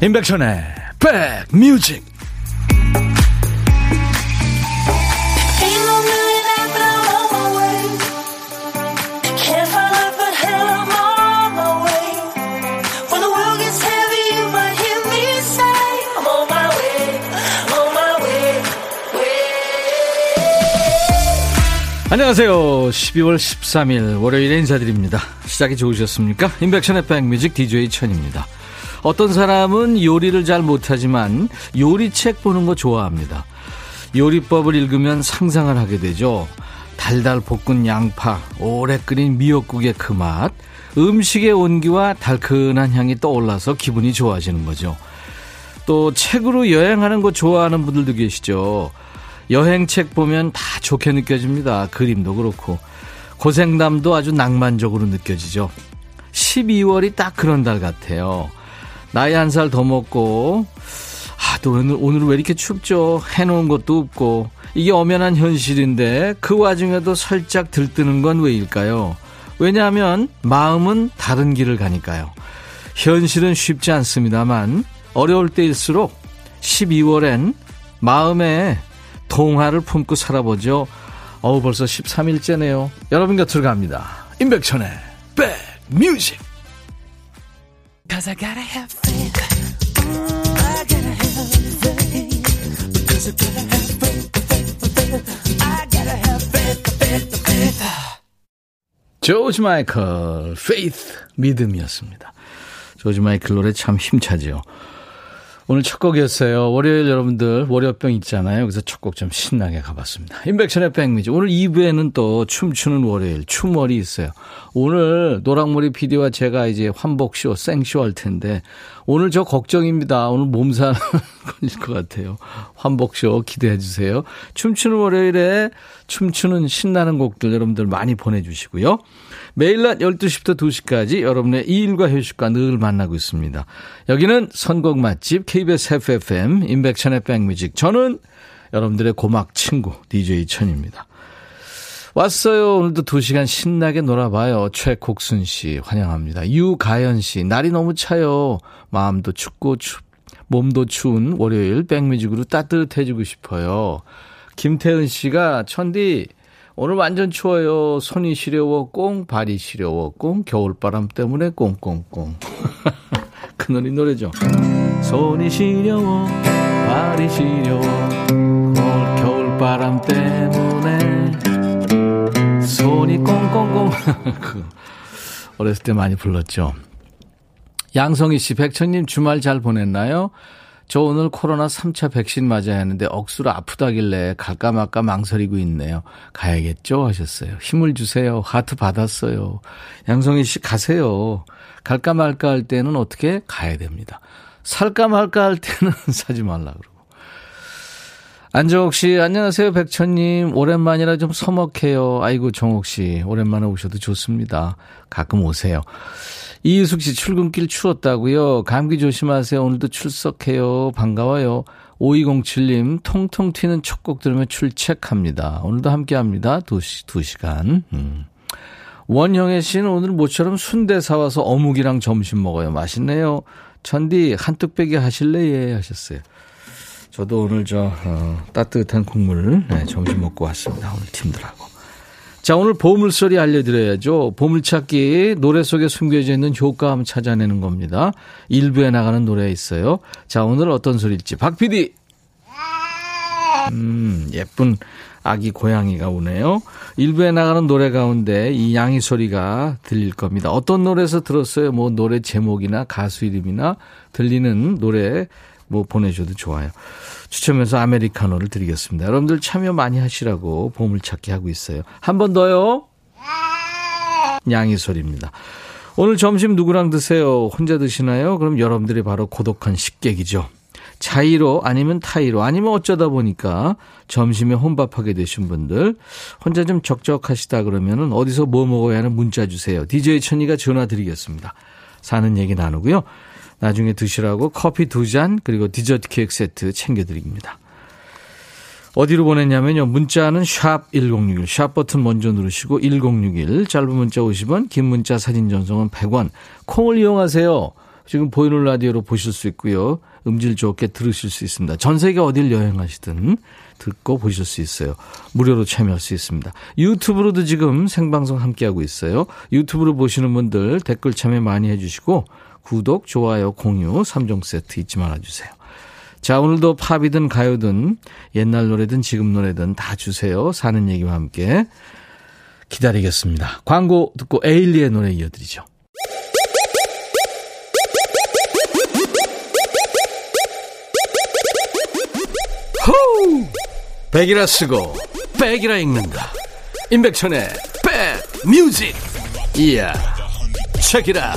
임백천의 백뮤직 안녕하세요. 12월 13일 월요일에 인사드립니다. 시작이 좋으셨습니까? 임백천의 백뮤직 DJ 천입니다. 어떤 사람은 요리를 잘 못하지만 요리책 보는 거 좋아합니다. 요리법을 읽으면 상상을 하게 되죠. 달달 볶은 양파, 오래 끓인 미역국의 그 맛, 음식의 온기와 달큰한 향이 떠올라서 기분이 좋아지는 거죠. 또 책으로 여행하는 거 좋아하는 분들도 계시죠. 여행책 보면 다 좋게 느껴집니다. 그림도 그렇고. 고생담도 아주 낭만적으로 느껴지죠. 12월이 딱 그런 달 같아요. 나이 한 살 더 먹고, 아, 또 오늘, 오늘 왜 이렇게 춥죠? 해놓은 것도 없고. 이게 엄연한 현실인데, 그 와중에도 살짝 들뜨는 건 왜일까요? 왜냐하면, 마음은 다른 길을 가니까요. 현실은 쉽지 않습니다만, 어려울 때일수록 12월엔 마음에 동화를 품고 살아보죠. 어우, 벌써 13일째네요. 여러분 곁으로 갑니다. 임백천의 백뮤직. Cause I gotta have faith. I gotta have faith. Because I gotta have faith. I gotta have faith, faith, faith. 조지 마이클, faith, 믿음이었습니다. 조지 마이클 노래 참 힘차죠. 오늘 첫 곡이었어요. 월요일 여러분들 월요병 있잖아요. 그래서 첫 곡 좀 신나게 가봤습니다. 인백션의 백미지. 오늘 2부에는 또 춤추는 월요일 춤월이 있어요. 오늘 노랑머리 PD와 제가 이제 환복쇼 생쇼 할 텐데 오늘 저 걱정입니다. 오늘 몸살 걸릴 것 같아요. 환복쇼 기대해 주세요. 춤추는 월요일에 춤추는 신나는 곡들 여러분들 많이 보내주시고요. 매일 낮 12시부터 2시까지 여러분의 이일과 휴식과 늘 만나고 있습니다. 여기는 선곡 맛집 KBS FFM 인백천의 백뮤직. 저는 여러분들의 고막 친구 DJ 천입니다. 왔어요. 오늘도 2시간 신나게 놀아봐요. 최곡순 씨 환영합니다. 유가연 씨 날이 너무 차요. 마음도 춥고 춥 몸도 추운 월요일 백뮤직으로 따뜻해지고 싶어요. 김태은 씨가 천디 오늘 완전 추워요. 손이 시려워 꽁, 발이 시려워 꽁, 겨울바람 때문에 꽁꽁꽁. 그 노래 노래죠. 손이 시려워, 발이 시려워, 겨울바람 때문에 손이 꽁꽁꽁. 그 어렸을 때 많이 불렀죠. 양성희 씨, 백천님 주말 잘 보냈나요? 저 오늘 코로나 3차 백신 맞아야 하는데 억수로 아프다길래 갈까 말까 망설이고 있네요. 가야겠죠? 하셨어요. 힘을 주세요. 하트 받았어요. 양성희 씨 가세요. 갈까 말까 할 때는 어떻게 가야 됩니다. 살까 말까 할 때는 사지 말라 그러고. 안정옥 씨, 안녕하세요, 백천님. 오랜만이라 좀 서먹해요. 아이고, 정옥 씨, 오랜만에 오셔도 좋습니다. 가끔 오세요. 이유숙 씨 출근길 추웠다고요. 감기 조심하세요. 오늘도 출석해요. 반가워요. 5207님 통통 튀는 첫 곡 들으면 출첵합니다. 오늘도 함께합니다. 2시 2시간. 음. 원형의 씨는 오늘 모처럼 순대 사와서 어묵이랑 점심 먹어요. 맛있네요. 천디 한뚝배기 하실래? 예 하셨어요. 저도 오늘 저 어, 따뜻한 국물 네, 점심 먹고 왔습니다. 오늘 팀들하고. 자, 오늘 보물소리 알려드려야죠. 보물찾기 노래 속에 숨겨져 있는 효과음 찾아내는 겁니다. 일부에 나가는 노래 있어요. 자, 오늘 어떤 소리일지. 박 PD! 음, 예쁜 아기 고양이가 오네요. 일부에 나가는 노래 가운데 이 양이 소리가 들릴 겁니다. 어떤 노래에서 들었어요? 뭐 노래 제목이나 가수 이름이나 들리는 노래 뭐 보내셔도 좋아요. 추첨해서 아메리카노를 드리겠습니다. 여러분들 참여 많이 하시라고 보물찾기 하고 있어요. 한 번 더요. 양이 소리입니다. 오늘 점심 누구랑 드세요? 혼자 드시나요? 그럼 여러분들이 바로 고독한 식객이죠. 자의로 아니면 타의로 아니면 어쩌다 보니까 점심에 혼밥하게 되신 분들 혼자 좀 적적하시다 그러면은 어디서 뭐 먹어야 하는 문자 주세요. DJ 천이가 전화 드리겠습니다. 사는 얘기 나누고요. 나중에 드시라고 커피 두 잔 그리고 디저트 케이크 세트 챙겨드립니다. 어디로 보냈냐면요. 문자는 샵 1061, 샵 버튼 먼저 누르시고 1061, 짧은 문자 50원, 긴 문자 사진 전송은 100원. 콩을 이용하세요. 지금 보이는 라디오로 보실 수 있고요. 음질 좋게 들으실 수 있습니다. 전 세계 어딜 여행하시든 듣고 보실 수 있어요. 무료로 참여할 수 있습니다. 유튜브로도 지금 생방송 함께하고 있어요. 유튜브로 보시는 분들 댓글 참여 많이 해주시고 구독, 좋아요, 공유 3종 세트 잊지 말아주세요. 자, 오늘도 팝이든 가요든 옛날 노래든 지금 노래든 다 주세요. 사는 얘기와 함께 기다리겠습니다. 광고 듣고 에일리의 노래 이어드리죠. 호우! 백이라 쓰고 백이라 읽는다. 임백천의 백 뮤직. 이야. 책이라.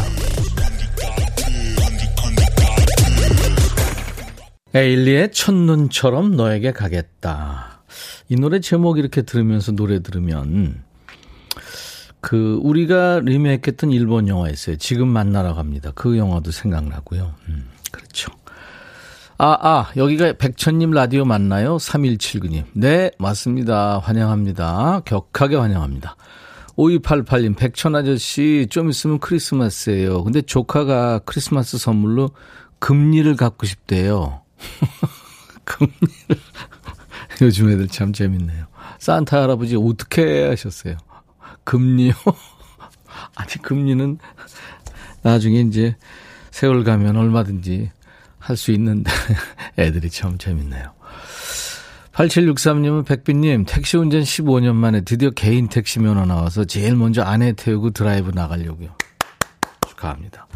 에일리의 첫눈처럼 너에게 가겠다. 이 노래 제목 이렇게 들으면서 노래 들으면 그 우리가 리메이크했던 일본 영화 있어요. 지금 만나러 갑니다. 그 영화도 생각나고요. 음, 그렇죠. 아, 아, 여기가 백천님 라디오 맞나요? 3179님. 네, 맞습니다. 환영합니다. 격하게 환영합니다. 5288님, 백천 아저씨, 좀 있으면 크리스마스예요. 근데 조카가 크리스마스 선물로 금리를 갖고 싶대요. 금리를. 요즘 애들 참 재밌네요. 산타 할아버지 어떻게 하셨어요? 금리요? 아니, 금리는 나중에 이제 세월 가면 얼마든지 할 수 있는데 애들이 참 재밌네요. 8763님은 백빈님, 택시 운전 15년 만에 드디어 개인 택시 면허 나와서 제일 먼저 아내 태우고 드라이브 나가려고요. 축하합니다.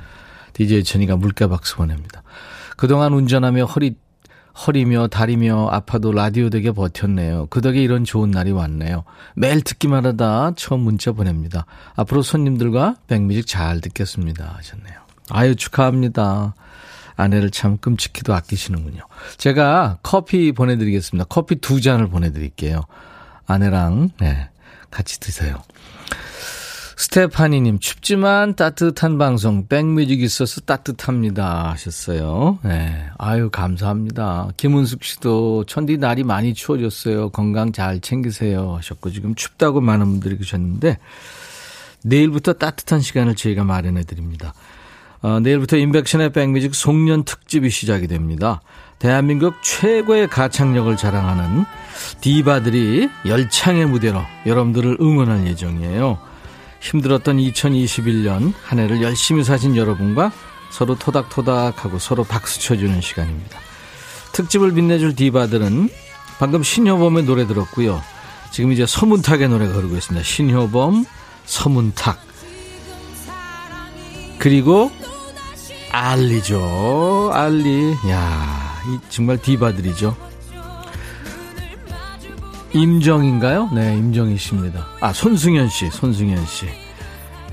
DJ 천이가 물개 박수 보냅니다. 그동안 운전하며 허리, 허리며 다리며 아파도 라디오 덕에 버텼네요. 그 덕에 이런 좋은 날이 왔네요. 매일 듣기만 하다 처음 문자 보냅니다. 앞으로 손님들과 백뮤직 잘 듣겠습니다. 하셨네요. 아유, 축하합니다. 아내를 참 끔찍히도 아끼시는군요. 제가 커피 보내드리겠습니다. 커피 두 잔을 보내드릴게요. 아내랑, 네, 같이 드세요. 스테파니님, 춥지만 따뜻한 방송, 백뮤직 있어서 따뜻합니다. 하셨어요. 네. 아유, 감사합니다. 김은숙 씨도, 천디 날이 많이 추워졌어요. 건강 잘 챙기세요. 하셨고, 지금 춥다고 많은 분들이 계셨는데, 내일부터 따뜻한 시간을 저희가 마련해 드립니다. 어, 내일부터 인백션의 백뮤직 송년 특집이 시작이 됩니다. 대한민국 최고의 가창력을 자랑하는 디바들이 열창의 무대로 여러분들을 응원할 예정이에요. 힘들었던 2021년 한 해를 열심히 사신 여러분과 서로 토닥토닥하고 서로 박수 쳐주는 시간입니다. 특집을 빛내줄 디바들은 방금 신효범의 노래 들었고요. 지금 이제 서문탁의 노래가 흐르고 있습니다. 신효범, 서문탁. 그리고 알리죠. 알리. 야, 이 정말 디바들이죠. 임정인가요? 네, 임정희 씨입니다. 아, 손승현 씨, 손승현 씨.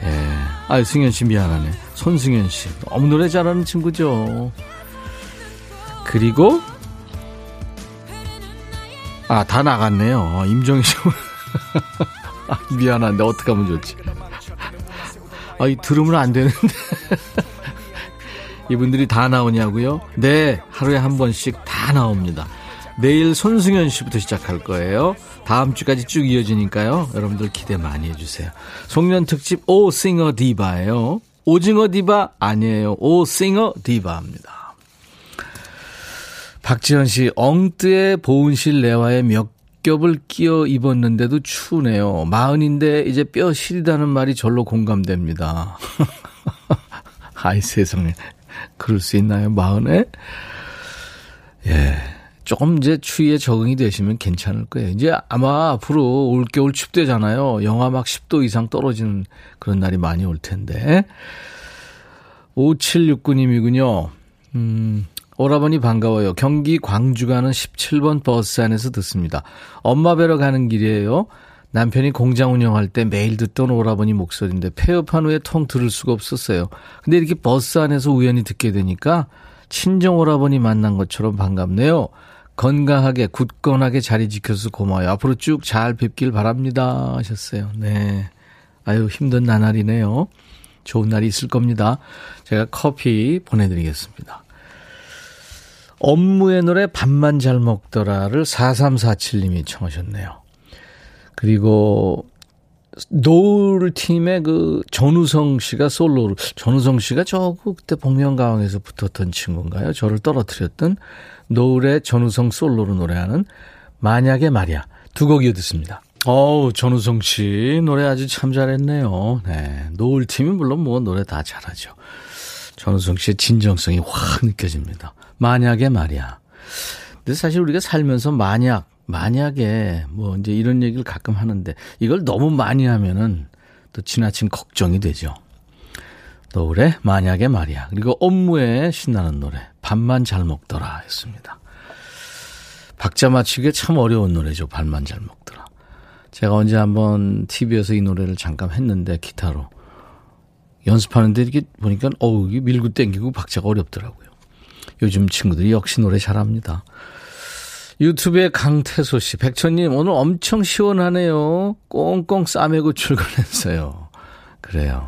예. 아, 승현 씨 미안하네. 손승현 씨. 너무 노래 잘하는 친구죠. 그리고 아, 다 나갔네요. 임정희 씨. 아, 미안한데 어떡하면 좋지. 아, 이 들으면 안 되는데. 이분들이 다 나오냐고요? 네, 하루에 한 번씩 다 나옵니다. 내일 손승현 씨부터 시작할 거예요. 다음 주까지 쭉 이어지니까요. 여러분들 기대 많이 해주세요. 송년 특집 오 싱어 디바예요. 오징어 디바 아니에요. 오 싱어 디바입니다. 박지현 씨, 엉뜨에 보은실 내와의 몇 겹을 끼어 입었는데도 추우네요. 마흔인데 이제 뼈 시리다는 말이 절로 공감됩니다. 아이 세상에. 그럴 수 있나요? 마흔에? 예. 조금 이제 추위에 적응이 되시면 괜찮을 거예요. 이제 아마 앞으로 올겨울 춥대잖아요. 영하 막 10도 이상 떨어지는 그런 날이 많이 올 텐데. 5769님이군요. 음, 오라버니 반가워요. 경기 광주 가는 17번 버스 안에서 듣습니다. 엄마 뵈러 가는 길이에요. 남편이 공장 운영할 때 매일 듣던 오라버니 목소리인데 폐업한 후에 통 들을 수가 없었어요. 근데 이렇게 버스 안에서 우연히 듣게 되니까 친정 오라버니 만난 것처럼 반갑네요. 건강하게 굳건하게 자리 지켜서 고마워요. 앞으로 쭉 잘 뵙길 바랍니다 하셨어요. 네. 아유 힘든 나날이네요. 좋은 날이 있을 겁니다. 제가 커피 보내드리겠습니다. 업무의 노래 밥만 잘 먹더라를 4347님이 청하셨네요. 그리고 노을 팀의 그 전우성 씨가 솔로로 전우성 씨가 저 그때 복면가왕에서 붙었던 친구인가요? 저를 떨어뜨렸던 노을의 전우성 솔로로 노래하는 만약에 말이야 두 곡 이어 듣습니다. 어우 전우성 씨 노래 아주 참 잘했네요. 네 노을 팀이 물론 뭐 노래 다 잘하죠. 전우성 씨의 진정성이 확 느껴집니다. 만약에 말이야. 근데 사실 우리가 살면서 만약 만약에 뭐 이제 이런 얘기를 가끔 하는데 이걸 너무 많이 하면은 또 지나친 걱정이 되죠. 노래 만약에 말이야. 그리고 업무에 신나는 노래 밥만 잘 먹더라 했습니다. 박자 맞추기 참 어려운 노래죠. 밥만 잘 먹더라. 제가 언제 한번 TV에서 이 노래를 잠깐 했는데 기타로 연습하는데 이렇게 보니까 어우 밀고 땡기고 박자가 어렵더라고요. 요즘 친구들이 역시 노래 잘합니다. 유튜브에 강태소 씨, 백천님, 오늘 엄청 시원하네요. 꽁꽁 싸매고 출근했어요. 그래요.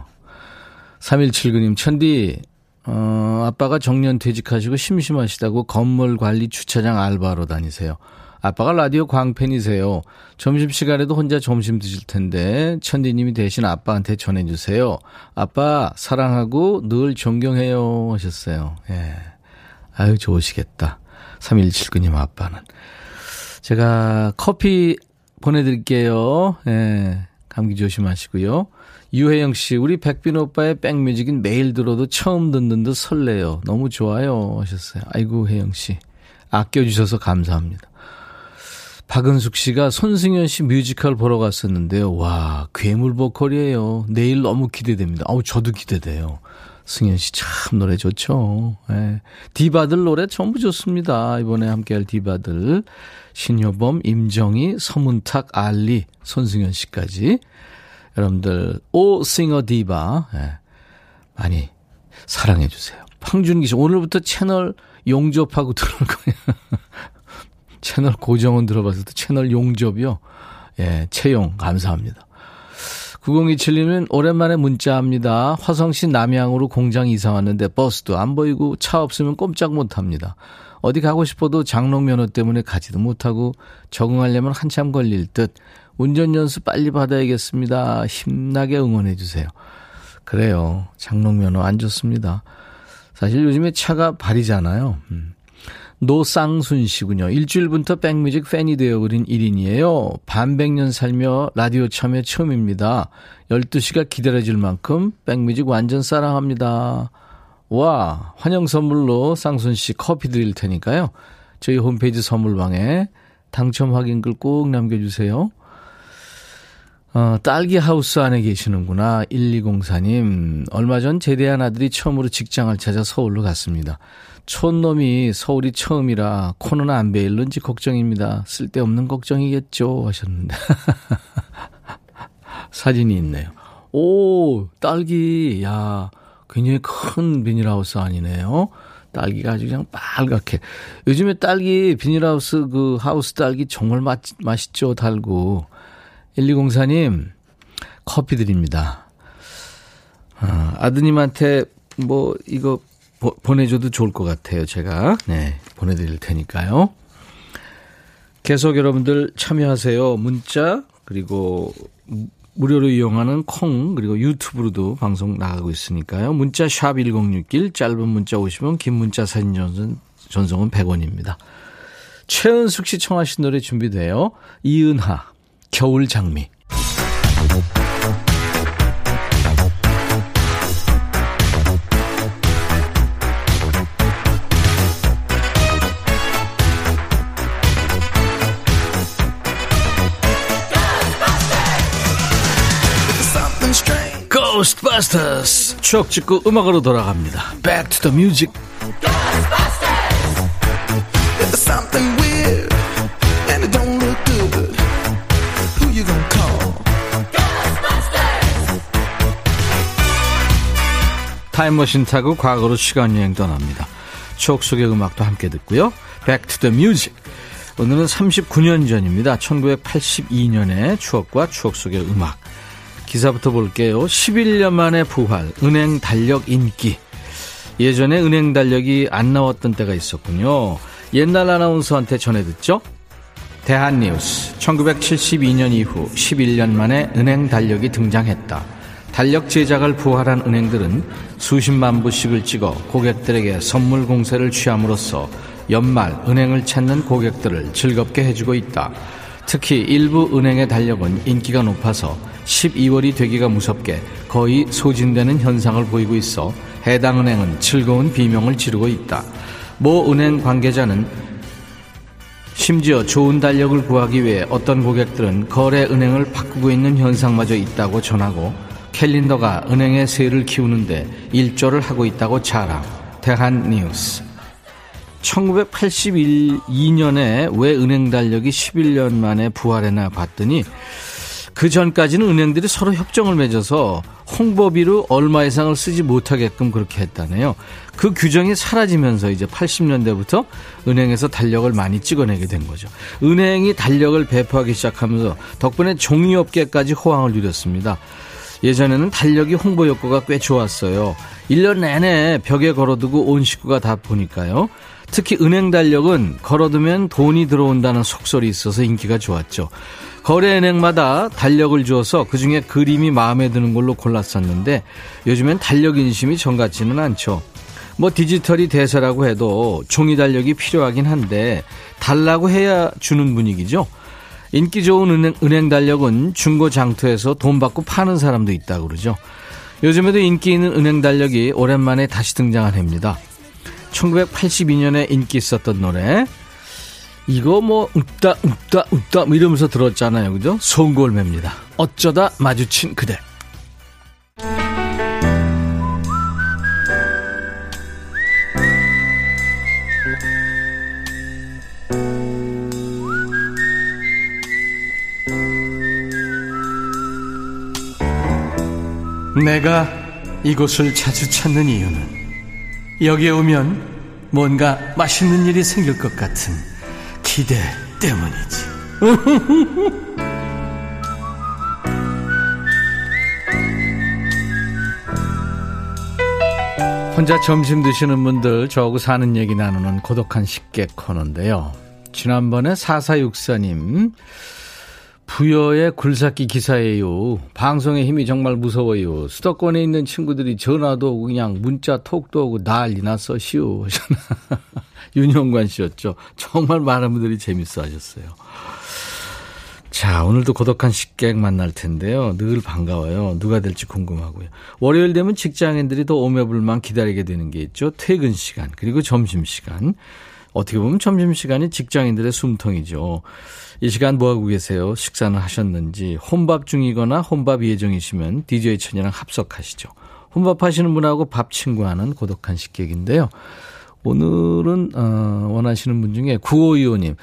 3179님, 천디, 어, 아빠가 정년 퇴직하시고 심심하시다고 건물 관리 주차장 알바로 다니세요. 아빠가 라디오 광팬이세요. 점심시간에도 혼자 점심 드실 텐데, 천디님이 대신 아빠한테 전해주세요. 아빠, 사랑하고 늘 존경해요. 하셨어요. 예. 아유, 좋으시겠다. 3179님 아빠는. 제가 커피 보내드릴게요. 예, 감기 조심하시고요. 유혜영 씨, 우리 백빈 오빠의 백뮤직은 매일 들어도 처음 듣는 듯 설레요. 너무 좋아요. 하셨어요. 아이고, 혜영 씨. 아껴주셔서 감사합니다. 박은숙 씨가 손승연 씨 뮤지컬 보러 갔었는데요. 와, 괴물 보컬이에요. 내일 너무 기대됩니다. 아우, 저도 기대돼요. 승연 씨 참 노래 좋죠. 예. 디바들 노래 전부 좋습니다. 이번에 함께할 디바들. 신효범, 임정희, 서문탁, 알리, 손승연 씨까지. 여러분들, 오 singer 디바. 예. 많이 사랑해 주세요. 황준기 씨, 오늘부터 채널 용접하고 들어올 거예요. 채널 고정은 들어봤을 때 채널 용접이요. 예, 채용, 감사합니다. 9027님은 오랜만에 문자합니다. 화성시 남양으로 공장 이사 왔는데 버스도 안 보이고 차 없으면 꼼짝 못 합니다. 어디 가고 싶어도 장롱 면허 때문에 가지도 못하고 적응하려면 한참 걸릴 듯 운전 연수 빨리 받아야겠습니다. 힘나게 응원해 주세요. 그래요. 장롱 면허 안 좋습니다. 사실 요즘에 차가 발이잖아요. 음. 노쌍순 씨군요. 일주일부터 백뮤직 팬이 되어버린 1인이에요. 반백년 살며 라디오 참여 처음입니다. 12시가 기다려질 만큼 백뮤직 완전 사랑합니다. 와, 환영 선물로 쌍순 씨 커피 드릴 테니까요. 저희 홈페이지 선물방에 당첨 확인글 꼭 남겨주세요. 어, 딸기 하우스 안에 계시는구나. 1204님. 얼마 전 제대한 아들이 처음으로 직장을 찾아 서울로 갔습니다. 촌놈이 서울이 처음이라 코는 안 베일는지 걱정입니다. 쓸데없는 걱정이겠죠. 하셨는데. 사진이 있네요. 오, 딸기, 야, 굉장히 큰 비닐하우스 아니네요. 딸기가 아주 그냥 빨갛게. 요즘에 딸기, 비닐하우스, 그 하우스 딸기 정말 맛, 맛있죠, 달고. 1204님, 커피 드립니다. 아, 아드님한테 뭐, 이거 보, 보내줘도 좋을 것 같아요. 제가. 네. 보내드릴 테니까요. 계속 여러분들 참여하세요. 문자, 그리고 무료로 이용하는 콩, 그리고 유튜브로도 방송 나가고 있으니까요. 문자 샵 1061, 짧은 문자 50원, 긴 문자 사진 전송, 전송은 100원입니다. 최은숙 씨 청하신 노래 준비돼요. 이은하, 겨울 장미. Ghostbusters 추억 찍고 음악으로 돌아갑니다. Back to the music. 타임머신 타고 과거로 시간여행 떠납니다. 추억 속의 음악도 함께 듣고요. Back to the music. 오늘은 39년 전입니다. 1982년의 추억과 추억 속의 음악. 기사부터 볼게요. 11년 만에 부활, 은행 달력 인기. 예전에 은행 달력이 안 나왔던 때가 있었군요. 옛날 아나운서한테 전해 듣죠? 대한뉴스 1972년 이후 11년 만에 은행 달력이 등장했다. 달력 제작을 부활한 은행들은 수십만 부씩을 찍어 고객들에게 선물 공세를 취함으로써 연말 은행을 찾는 고객들을 즐겁게 해주고 있다. 특히 일부 은행의 달력은 인기가 높아서 12월이 되기가 무섭게 거의 소진되는 현상을 보이고 있어 해당 은행은 즐거운 비명을 지르고 있다. 모 은행 관계자는 심지어 좋은 달력을 구하기 위해 어떤 고객들은 거래 은행을 바꾸고 있는 현상마저 있다고 전하고 캘린더가 은행의 세를 키우는데 일조를 하고 있다고 자랑. 대한 뉴스. 1982년에 왜 은행 달력이 11년 만에 부활했나 봤더니 그 전까지는 은행들이 서로 협정을 맺어서 홍보비로 얼마 이상을 쓰지 못하게끔 그렇게 했다네요. 그 규정이 사라지면서 이제 80년대부터 은행에서 달력을 많이 찍어내게 된 거죠. 은행이 달력을 배포하기 시작하면서 덕분에 종이업계까지 호황을 누렸습니다. 예전에는 달력이 홍보 효과가 꽤 좋았어요. 1년 내내 벽에 걸어두고 온 식구가 다 보니까요. 특히 은행 달력은 걸어두면 돈이 들어온다는 속설이 있어서 인기가 좋았죠. 거래 은행마다 달력을 주어서 그 중에 그림이 마음에 드는 걸로 골랐었는데 요즘엔 달력 인심이 정 같지는 않죠. 뭐 디지털이 대세라고 해도 종이 달력이 필요하긴 한데 달라고 해야 주는 분위기죠. 인기 좋은 은행, 은행 달력은 중고 장터에서 돈 받고 파는 사람도 있다고 그러죠. 요즘에도 인기 있는 은행 달력이 오랜만에 다시 등장을 합니다. 1982년에 인기 있었던 노래 이거 뭐 웃다 웃다 웃다 뭐 이러면서 들었잖아요. 그죠? 송골매입니다. 어쩌다 마주친 그대. 내가 이곳을 자주 찾는 이유는 여기에 오면 뭔가 맛있는 일이 생길 것 같은 기대 때문이지. 혼자 점심 드시는 분들 저하고 사는 얘기 나누는 고독한 식객 코너인데요. 지난번에 사사육사님 부여의 굴삭기 기사예요. 방송의 힘이 정말 무서워요. 수도권에 있는 친구들이 전화도 오고 그냥 문자 톡도 오고 난리 났어 시오. 윤영관 씨였죠. 정말 많은 분들이 재밌어 하셨어요. 자, 오늘도 고독한 식객 만날 텐데요. 늘 반가워요. 누가 될지 궁금하고요. 월요일 되면 직장인들이 더 오매불만 기다리게 되는 게 있죠. 퇴근 시간, 그리고 점심 시간. 어떻게 보면 점심 시간이 직장인들의 숨통이죠. 이 시간 뭐하고 계세요? 식사는 하셨는지, 혼밥 중이거나 혼밥 예정이시면 DJ 천이랑 합석하시죠. 혼밥 하시는 분하고 밥 친구하는 고독한 식객인데요. 오늘은 어, 원하시는 분 중에 9525님.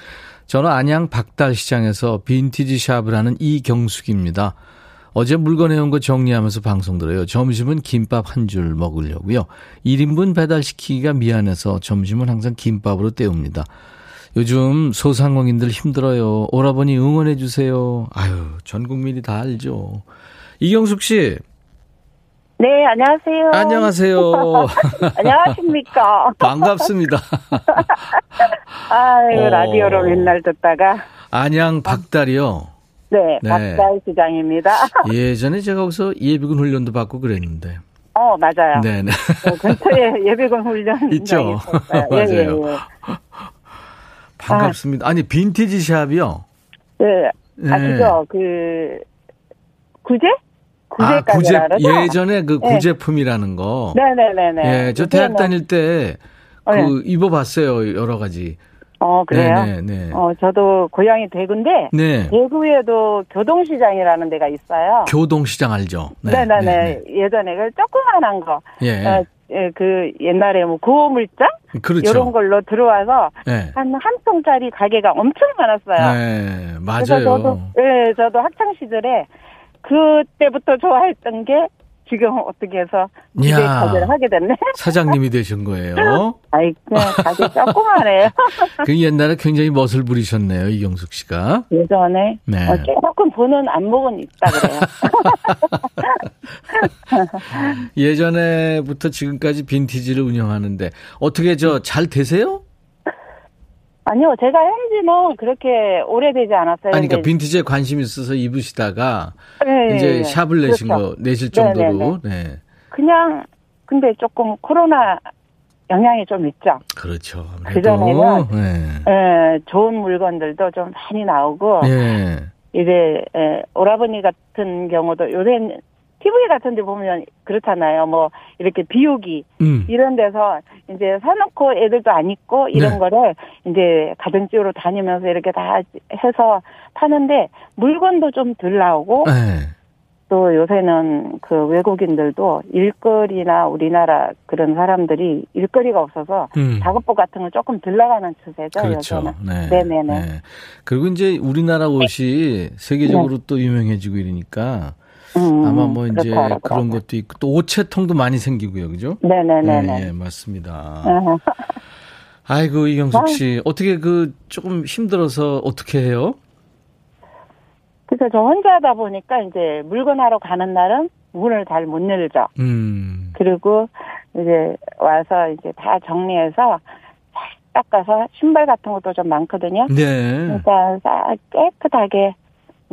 저는 안양 박달시장에서 빈티지 샵을 하는 이경숙입니다. 어제 물건 해온 거 정리하면서 방송 들어요. 점심은 김밥 한 줄 먹으려고요. 1인분 배달시키기가 미안해서 점심은 항상 김밥으로 때웁니다. 요즘 소상공인들 힘들어요. 오라버니 응원해 주세요. 아유, 전 국민이 다 알죠. 이경숙 씨. 네, 안녕하세요. 안녕하세요. 안녕하십니까. 반갑습니다. 아유, 어... 라디오로 맨날 듣다가. 안양 박달이요. 네, 네. 박달 시장입니다. 예전에 제가 거기서 예비군 훈련도 받고 그랬는데. 어, 맞아요. 네네. 네. 근처에 예비군 훈련. 있죠. 맞아요. 예, 예, 예. 반갑습니다. 아. 니 빈티지 샵이요? 네. 네. 아시죠? 그, 구제? 아, 구제, 예전에 그 네. 구제품이라는 거. 네네네네. 예, 저 대학 다닐 때, 그, 네. 입어봤어요, 여러 가지. 어, 그래요? 네네, 네. 어, 저도 고향이 대구인데. 네. 대구에도 교동시장이라는 데가 있어요. 교동시장 알죠? 네, 네네네. 네, 예전에 그 조그만한 거. 예. 어, 예, 그 옛날에 뭐 구호물장 그렇죠. 이런 걸로 들어와서 네. 한한 평짜리 가게가 엄청 많았어요. 네, 맞아요. 그래서 저도 예, 저도 학창 시절에 그때부터 좋아했던 게 지금 어떻게 해서 기대 가게를 하게 됐네. 사장님이 되신 거예요. 아이, 그냥 가게 조그만해요. 그 옛날에 굉장히 멋을 부리셨네요, 이경숙 씨가. 예전에. 네. 어, 조금 보는 안목은 있다 그래요. 예전에부터 지금까지 빈티지를 운영하는데 어떻게 저 잘 되세요? 아니요, 제가 현지는 그렇게 오래되지 않았어요. 아니, 그러니까 빈티지에 관심 있어서 입으시다가 네, 이제 네, 샵을 내신 그렇죠. 거 내실 정도로. 네, 네. 그냥 근데 조금 코로나 영향이 좀 있죠. 그렇죠. 그 전에는 네. 예, 좋은 물건들도 좀 많이 나오고 예. 이제 예, 오라버니 같은 경우도 요새 TV 같은 데 보면 그렇잖아요. 뭐 이렇게 비우기 음. 이런 데서 이제 사놓고 애들도 안 입고 이런 네. 거를 이제 가정집으로 다니면서 이렇게 다 해서 파는데 물건도 좀 덜 나오고 네. 또 요새는 그 외국인들도 일거리나 우리나라 그런 사람들이 일거리가 없어서 음. 작업복 같은 걸 조금 들 나가는 추세죠. 그렇죠. 네. 네네네. 네. 그리고 이제 우리나라 옷이 세계적으로 네. 또 유명해지고 이러니까 음, 아마 뭐 이제 그런 것도 있고 또 오체통도 많이 생기고요, 그죠? 네네네. 네, 네, 맞습니다. 아이고 이경숙 씨 아. 어떻게 그 조금 힘들어서 어떻게 해요? 그래서 저 혼자 하다 보니까 이제 물건 하러 가는 날은 문을 잘 못 열죠. 음. 그리고 이제 와서 이제 다 정리해서 닦아서 신발 같은 것도 좀 많거든요. 네. 그러니까 깨끗하게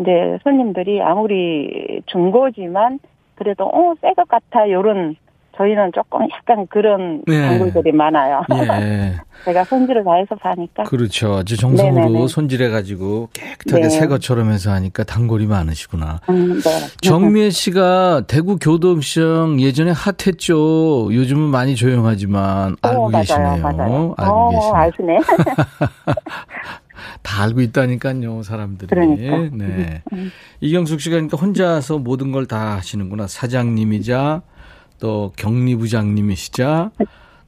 이제 손님들이 아무리 중고지만 그래도 어 새 것 같아 요런 저희는 조금 약간 그런 네. 단골들이 많아요. 예. 제가 손질을 다 해서 사니까. 그렇죠. 아주 정성으로 손질해가지고 깨끗하게 네. 새 것처럼 해서 하니까 단골이 많으시구나. 음, 네. 정미애 씨가 대구 교도시청 예전에 핫했죠. 요즘은 많이 조용하지만 어, 알고 맞아요, 계시네요. 맞아요. 알고 어, 계시네요. 아시네. 다 알고 있다니까요, 사람들이. 그러니까. 네. 음. 이경숙 씨가 그러니까 혼자서 모든 걸 다 하시는구나. 사장님이자 또 격리부장님이시자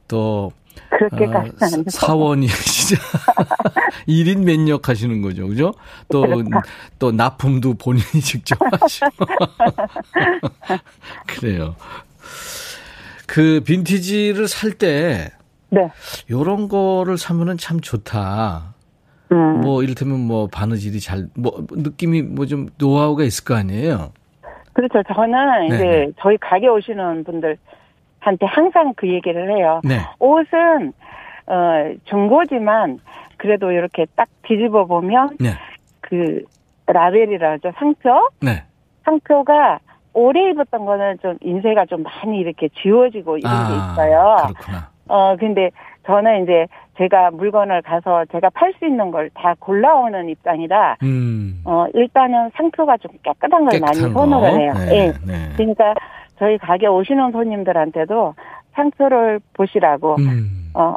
또 그렇게 어, 사원이시자 1인 몇역 하시는 거죠. 그죠? 또, 그렇다. 또 납품도 본인이 직접 하시고. 그래요. 그 빈티지를 살 때. 네. 요런 거를 사면은 참 좋다. 음. 뭐 이를테면 뭐 바느질이 잘 뭐 느낌이 뭐 좀 노하우가 있을 거 아니에요. 그렇죠. 저는 네. 이제 저희 가게 오시는 분들 한테 항상 그 얘기를 해요. 네. 옷은 어 중고지만 그래도 이렇게 딱 뒤집어 보면 네. 그 라벨이라 죠 상표. 네. 상표가 오래 입었던 거는 좀 인쇄가 좀 많이 이렇게 지워지고 이런 아, 게 있어요. 그렇구나. 어 근데 저는 이제 제가 물건을 가서 제가 팔 수 있는 걸 다 골라오는 입장이라 음. 어 일단은 상표가 좀 깨끗한 걸 깨끗한 많이 선호를 해요. 네, 예. 네. 그러니까 저희 가게 오시는 손님들한테도 상표를 보시라고 음. 어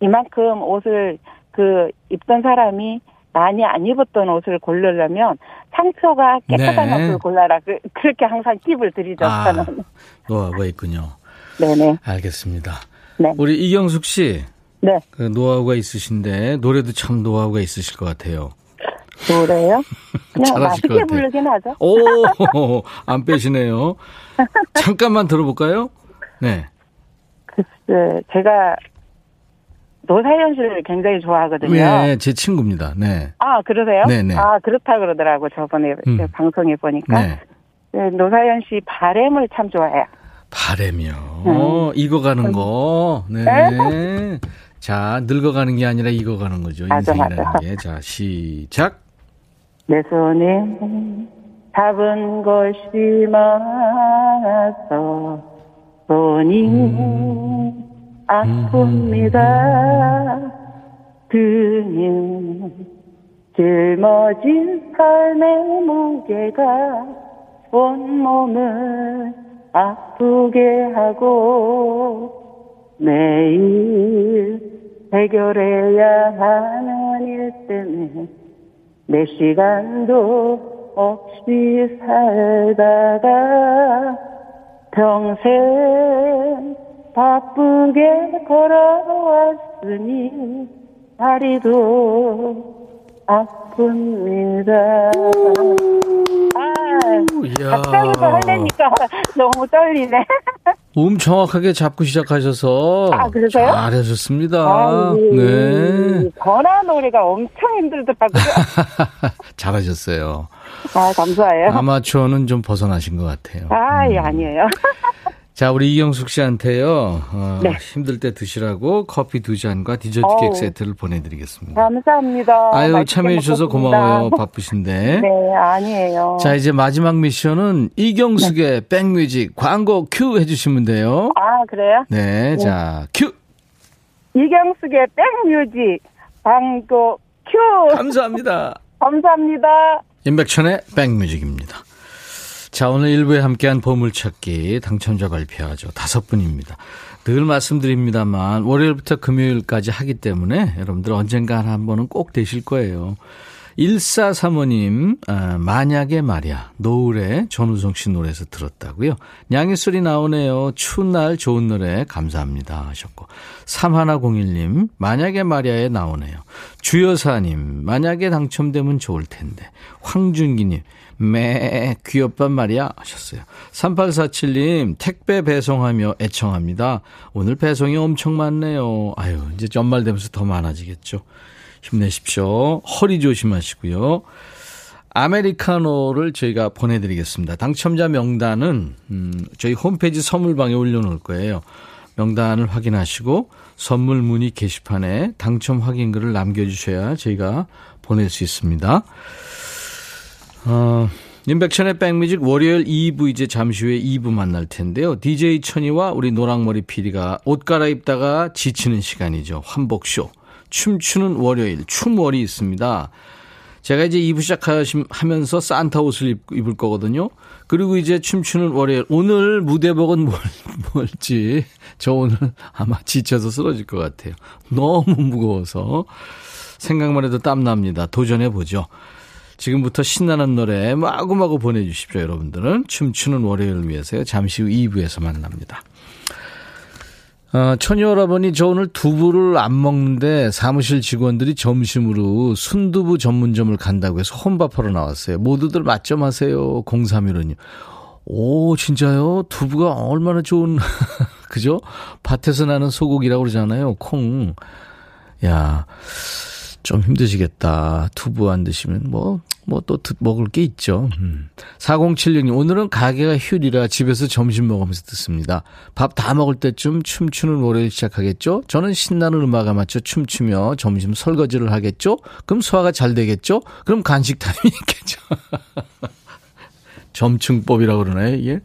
이만큼 옷을 그 입던 사람이 많이 안 입었던 옷을 고르려면 상표가 깨끗한 네. 옷을 골라라. 그, 렇게 항상 팁을 드리죠. 아, 저는. 노하우가 있군요. 네네. 알겠습니다. 네. 우리 이경숙 씨. 네. 그 노하우가 있으신데 노래도 참 노하우가 있으실 것 같아요. 노래요? 그냥 맛있게 부르긴 하죠. 오, 안 빼시네요. 잠깐만 들어볼까요? 네. 글쎄, 제가 노사연 씨를 굉장히 좋아하거든요. 네, 제 친구입니다. 네. 아, 그러세요? 네네. 네. 아, 그렇다 그러더라고, 저번에 음. 방송에 보니까. 네. 네, 노사연 씨 바램을 참 좋아해요. 바램이요. 음. 익어가는 거. 네. 네. 자, 늙어가는 게 아니라 익어가는 거죠. 맞아, 인생이라는 맞아. 게. 자, 시작. 내 손에 잡은 것이 많아서 손이 음. 아픕니다. 그는 짊어진 삶의 무게가 온몸을 아프게 하고 매일 해결해야 하는 일 때문에 몇 시간도 없이 살다가 평생 바쁘게 걸어왔으니 다리도 아픕니다. 아, 갑자기 하려니까 너무 떨리네. 음 정확하게 잡고 시작하셔서 아, 그러세요? 잘하셨습니다. 아, 예. 네. 전화 노래가 엄청 힘들더라고요. 잘하셨어요. 아, 감사해요. 아마추어는 좀 벗어나신 것 같아요. 아, 예, 음. 아니에요. 자, 우리 이경숙 씨한테요. 어, 네. 힘들 때 드시라고 커피 두 잔과 디저트 어우, 케이크 세트를 보내드리겠습니다. 감사합니다. 아유, 참여해주셔서 고마워요. 바쁘신데. 네, 아니에요. 자, 이제 마지막 미션은 이경숙의 네. 백뮤직 광고 큐 해주시면 돼요. 아, 그래요? 네, 네. 자, 큐. 이경숙의 백뮤직 광고 큐. 감사합니다. 감사합니다. 임백천의 백뮤직입니다. 자, 오늘 일부에 함께한 보물찾기 당첨자 발표하죠. 다섯 분입니다. 늘 말씀드립니다만 월요일부터 금요일까지 하기 때문에 여러분들 언젠가 한 번은 꼭 되실 거예요. 1435님, 아, 만약에 말이야. 노을에 전우성 씨 노래에서 들었다고요. 냥이 소리 나오네요. 추운 날 좋은 노래 감사합니다 하셨고. 3101님, 만약에 말이야에 나오네요. 주여사님, 만약에 당첨되면 좋을 텐데. 황준기님, 매 귀엽단 말이야 하셨어요. 3847님 택배 배송하며 애청합니다. 오늘 배송이 엄청 많네요. 아유 이제 연말 되면서 더 많아지겠죠. 힘내십시오. 허리 조심하시고요. 아메리카노를 저희가 보내드리겠습니다. 당첨자 명단은 음, 저희 홈페이지 선물방에 올려놓을 거예요. 명단을 확인하시고 선물 문의 게시판에 당첨 확인글을 남겨주셔야 저희가 보낼 수 있습니다. 어, 인백션의 백뮤직 월요일 2부 이제 잠시 후에 2부 만날 텐데요. DJ 천이와 우리 노랑머리 PD가 옷 갈아입다가 지치는 시간이죠. 환복쇼. 춤추는 월요일, 춤월이 있습니다. 제가 이제 2부 시작하면서 산타 옷을 입을 거거든요. 그리고 이제 춤추는 월요일. 오늘 무대복은 뭘, 뭘지. 저 오늘 아마 지쳐서 쓰러질 것 같아요. 너무 무거워서. 생각만 해도 땀납니다. 도전해보죠. 지금부터 신나는 노래 마구마구 보내주십시오, 여러분들은. 춤추는 월요일을 위해서요. 잠시 후 2부에서 만납니다. 어, 천여 여러분이 저 오늘 두부를 안 먹는데 사무실 직원들이 점심으로 순두부 전문점을 간다고 해서 혼밥하러 나왔어요. 모두들 맛점 하세요. 0315님. 오, 진짜요? 두부가 얼마나 좋은, 그죠? 밭에서 나는 소고기라고 그러잖아요. 콩. 야. 좀 힘드시겠다. 두부 안 드시면 뭐, 뭐 또 먹을 게 있죠. 음. 4076님, 오늘은 가게가 휴일이라 집에서 점심 먹으면서 듣습니다. 밥 다 먹을 때쯤 춤추는 노래를 시작하겠죠? 저는 신나는 음악에 맞춰 춤추며 점심 설거지를 하겠죠? 그럼 소화가 잘 되겠죠? 그럼 간식 타임이 있겠죠? 점층법이라고 그러나요, 이게?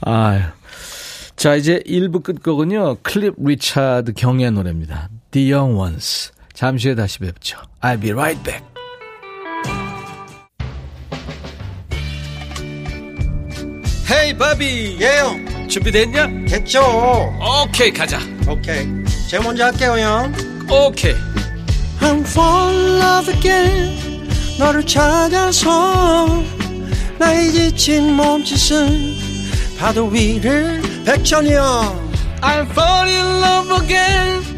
아유. 자, 이제 1부 끝곡은요, 클립 리차드 경의 노래입니다. The Young Ones. 잠시 후에 다시 뵙죠. I'll be right back. 헤이 바비. 예영 준비됐냐? 됐죠. 오케이 가자. 오케이. 제가 먼저 할게요 형. 오케이. I'm fall in love again. 너를 찾아서 나의 지친 몸짓은 파도 위를 백천이 형. I'm fall in love again. 너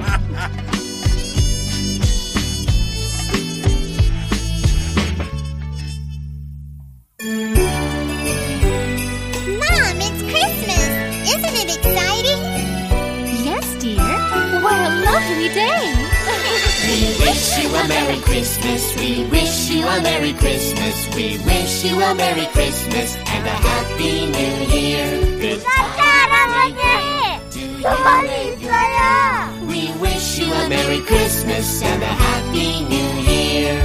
a Merry Christmas. We wish you a Merry Christmas. We wish you a Merry Christmas and a Happy New Year. Good 할아버지, 소원이 있어요. We wish you a Merry Christmas and a Happy New Year.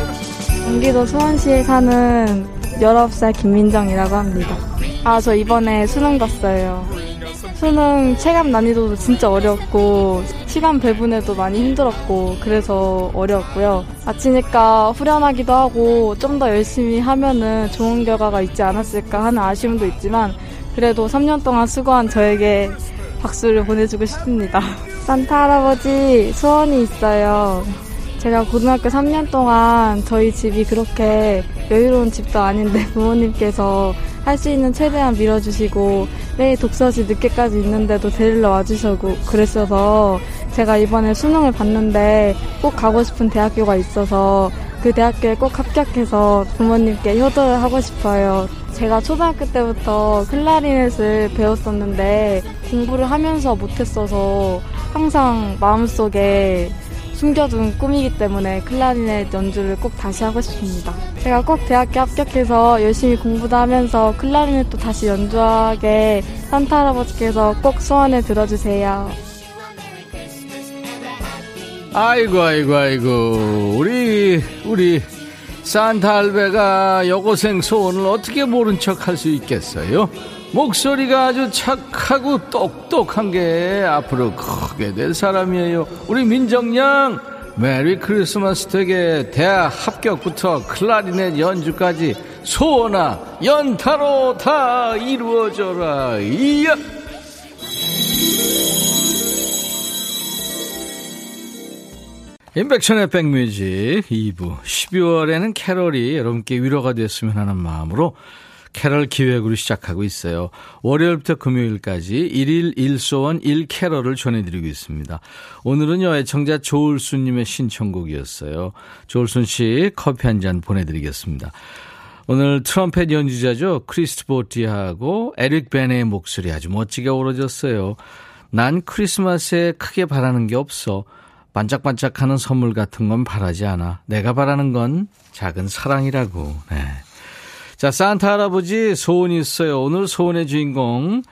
경기도 수원시에 사는 19살 김민정이라고 합니다. 아, 저 이번에 수능 봤어요. 수능 체감 난이도도 진짜 어렵고 시간 배분에도 많이 힘들었고 그래서 어려웠고요. 아치니까 후련하기도 하고 좀 더 열심히 하면은 좋은 결과가 있지 않았을까 하는 아쉬움도 있지만 그래도 3년 동안 수고한 저에게 박수를 보내주고 싶습니다. 산타 할아버지 소원이 있어요. 제가 고등학교 3년 동안 저희 집이 그렇게 여유로운 집도 아닌데 부모님께서 할 수 있는 최대한 밀어주시고 매일 독서실 늦게까지 있는데도 데리러 와주시고 그랬어서 제가 이번에 수능을 봤는데 꼭 가고 싶은 대학교가 있어서 그 대학교에 꼭 합격해서 부모님께 효도를 하고 싶어요. 제가 초등학교 때부터 클라리넷을 배웠었는데 공부를 하면서 못했어서 항상 마음속에 숨겨둔 꿈이기 때문에 클라리넷 연주를 꼭 다시 하고 싶습니다. 제가 꼭 대학교 합격해서 열심히 공부도 하면서 클라리넷도 다시 연주하게 산타 할아버지께서 꼭 소원을 들어주세요. 아이고 아이고 아이고 우리 우리 산타 할배가 여고생 소원을 어떻게 모른 척 할 수 있겠어요? 목소리가 아주 착하고 똑똑한 게 앞으로 크게 될 사람이에요. 우리 민정양 메리 크리스마스 되게 대학 합격부터 클라리넷 연주까지 소원아 연타로 다 이루어져라. 이야. 임백천의 백뮤직 2부 12월에는 캐럴이 여러분께 위로가 됐으면 하는 마음으로 캐럴 기획으로 시작하고 있어요. 월요일부터 금요일까지 1일 1소원 1캐럴을 전해드리고 있습니다. 오늘은요, 애청자 조울순님의 신청곡이었어요. 조울순 씨 커피 한 잔 보내드리겠습니다. 오늘 트럼펫 연주자죠. 크리스트 보티하고 에릭 베네의 목소리 아주 멋지게 어우러졌어요. 난 크리스마스에 크게 바라는 게 없어. 반짝반짝하는 선물 같은 건 바라지 않아. 내가 바라는 건 작은 사랑이라고. 네. 자, 산타 할아버지 소원이 있어요. 오늘 소원의 주인공.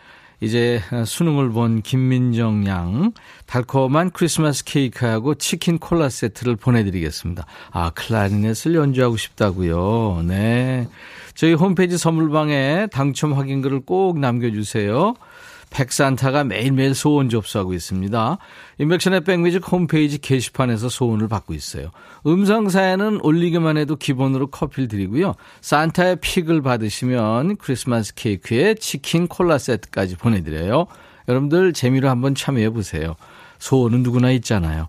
이제 수능을 본 김민정 양 달콤한 크리스마스 케이크하고 치킨 콜라 세트를 보내드리겠습니다. 아 클라리넷을 연주하고 싶다고요. 네, 저희 홈페이지 선물방에 당첨 확인글을 꼭 남겨주세요. 백산타가 매일매일 소원 접수하고 있습니다. 인백션의 백뮤직 홈페이지 게시판에서 소원을 받고 있어요. 음성 사연은 올리기만 해도 기본으로 커피를 드리고요. 산타의 픽을 받으시면 크리스마스 케이크에 치킨 콜라 세트까지 보내드려요. 여러분들 재미로 한번 참여해 보세요. 소원은 누구나 있잖아요.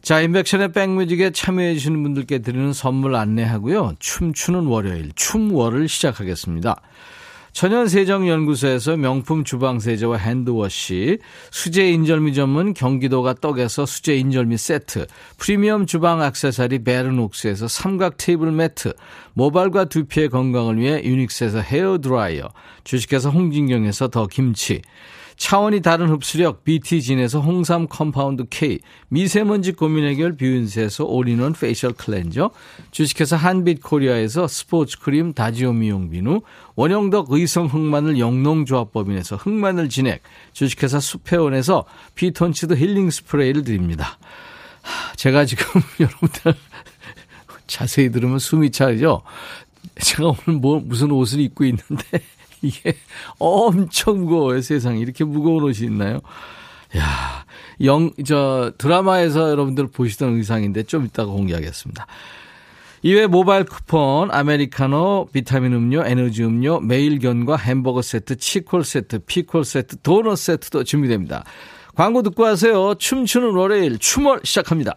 자, 임백천의 백뮤직에 참여해 주시는 분들께 드리는 선물 안내하고요. 춤추는 월요일, 춤월을 시작하겠습니다. 천연세정연구소에서 명품 주방세제와 핸드워시, 수제 인절미 전문 경기도가 떡에서 수제 인절미 세트, 프리미엄 주방 악세사리 베르녹스에서 삼각 테이블 매트, 모발과 두피의 건강을 위해 유닉스에서 헤어드라이어, 주식회사 홍진경에서 더 김치, 차원이 다른 흡수력 BT진에서 홍삼 compound K, 미세먼지 고민 해결 뷰인스에서 all-in-one facial cleanser, 주식회사 한빛코리아에서 스포츠 크림 다지오 미용 비누, 원형덕 의성 흑마늘 영농조합법인에서 흑마늘 진액, 주식회사 수페온에서 피톤치드 힐링 스프레이를 드립니다. 제가 지금 여러분들 자세히 들으면 숨이 차죠? 제가 오늘 뭐 무슨 옷을 입고 있는데 이게 엄청 무거워요, 세상에. 이렇게 무거운 옷이 있나요? 야, 영, 저, 드라마에서 여러분들 보시던 의상인데 좀 이따가 공개하겠습니다. 이외 모바일 쿠폰, 아메리카노, 비타민 음료, 에너지 음료, 매일견과 햄버거 세트, 치콜 세트, 피콜 세트, 도넛 세트도 준비됩니다. 광고 듣고 하세요. 춤추는 월요일, 춤을 시작합니다.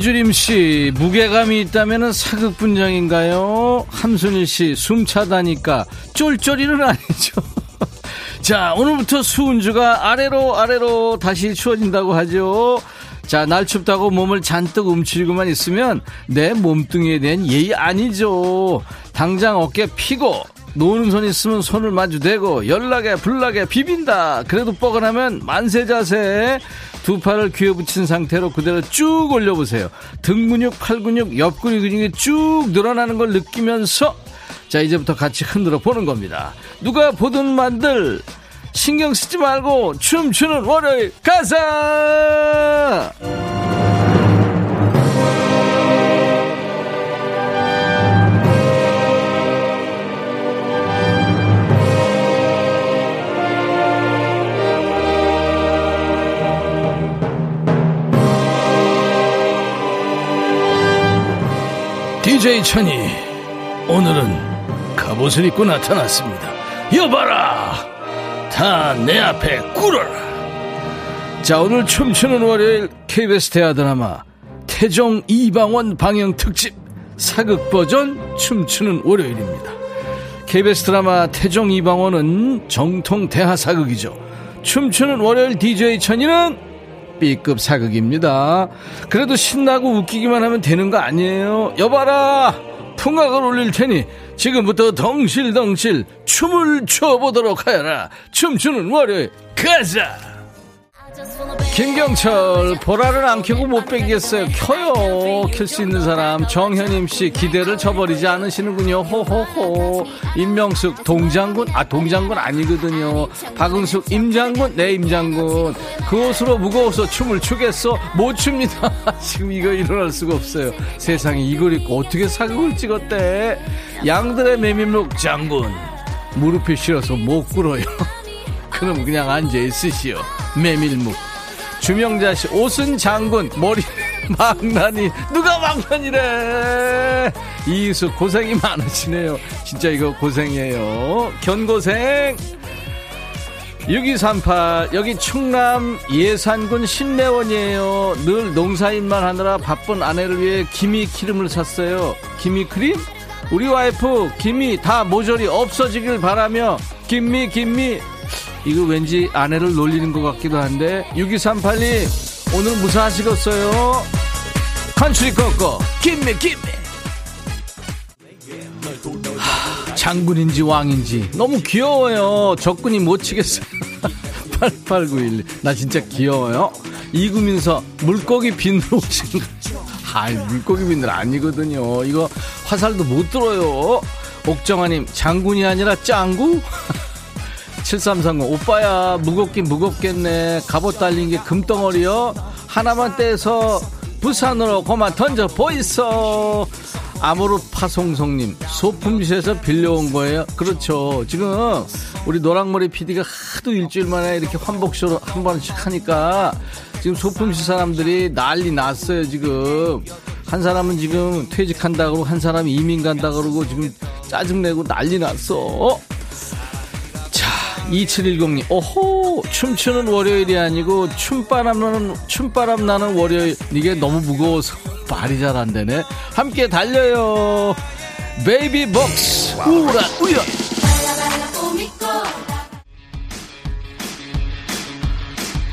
최주림 씨, 무게감이 있다면 사극 분장인가요? 함순일 씨, 숨 차다니까 쫄쫄이는 아니죠. 자, 오늘부터 수은주가 아래로 아래로 다시 추워진다고 하죠. 자, 날 춥다고 몸을 잔뜩 움츠리고만 있으면 내 몸뚱이에 대한 예의 아니죠. 당장 어깨 피고 노는 손 있으면 손을 마주대고 연락에 불나게 비빈다. 그래도 뻐근하면 만세 자세. 두 팔을 귀에 붙인 상태로 그대로 쭉 올려보세요. 등 근육, 팔 근육, 옆구리 근육이 쭉 늘어나는 걸 느끼면서 자 이제부터 같이 흔들어 보는 겁니다. 누가 보든 만들 신경 쓰지 말고 춤추는 월요일 가자! DJ 천이 오늘은 갑옷을 입고 나타났습니다. 여봐라! 다 내 앞에 꿇어라! 자, 오늘 춤추는 월요일 KBS 대하 드라마 태종 이방원 방영 특집 사극 버전 춤추는 월요일입니다. KBS 드라마 태종 이방원은 정통 대하 사극이죠. 춤추는 월요일 DJ 천이는 B급 사극입니다. 그래도 신나고 웃기기만 하면 되는 거 아니에요. 여봐라! 풍악을 올릴 테니 지금부터 덩실덩실 춤을 춰보도록 하여라. 춤추는 월요일 가자! 김경철 보라를 안 켜고 못 빼겠어요. 켜요. 켤 수 있는 사람. 정현임씨 기대를 저버리지 않으시는군요. 호호호. 임명숙 동장군? 아 동장군 아니거든요. 박은숙 임장군? 네 임장군. 그 옷으로 무거워서 춤을 추겠어? 못 춥니다. 지금 이거 일어날 수가 없어요. 세상에 이걸 입고 어떻게 사극을 찍었대? 양들의 메밀묵 장군. 무릎이 실어서 못 꿇어요 그럼 그냥 앉아있으시오. 메밀묵. 주명자 씨 옷은 장군 머리 망나니. 누가 망나니래? 이수 고생이 많으시네요. 진짜 이거 고생이에요. 견고생. 6238 여기 충남 예산군 신내원이에요. 늘 농사일만 하느라 바쁜 아내를 위해 김이 기름을 샀어요. 김이 크림? 우리 와이프 김이 다 모조리 없어지길 바라며 김미 김미 이거 왠지 아내를 놀리는 것 같기도 한데 6238님 오늘 무사하시겠어요? 컨츄리 꺼꺼 김미 김미 장군인지 왕인지 너무 귀여워요 적군이 못 치겠어요 8891. 나 진짜 귀여워요. 이구민서, 물고기 비늘 오신 아이, 물고기 비늘 아니거든요. 이거 화살도 못 들어요. 옥정아님, 장군이 아니라 짱구? 7330 오빠야 무겁긴 무겁겠네. 갑옷 달린 게 금덩어리요. 하나만 떼서 부산으로 그만 던져 보이소. 아모르 파송송님 소품시에서 빌려온 거예요? 그렇죠. 지금 우리 노랑머리 PD가 하도 일주일 만에 이렇게 환복쇼를 한 번씩 하니까 지금 소품시 사람들이 난리 났어요 지금. 한 사람은 지금 퇴직한다 그러고 한 사람이 이민 간다 그러고 지금 짜증내고 난리 났어 2710님, 오호, 춤추는 월요일이 아니고 춤바람 나는, 춤바람 나는 월요일. 이게 너무 무거워서 말이 잘 안 되네. 함께 달려요. 베이비 복스, 우라, 우연.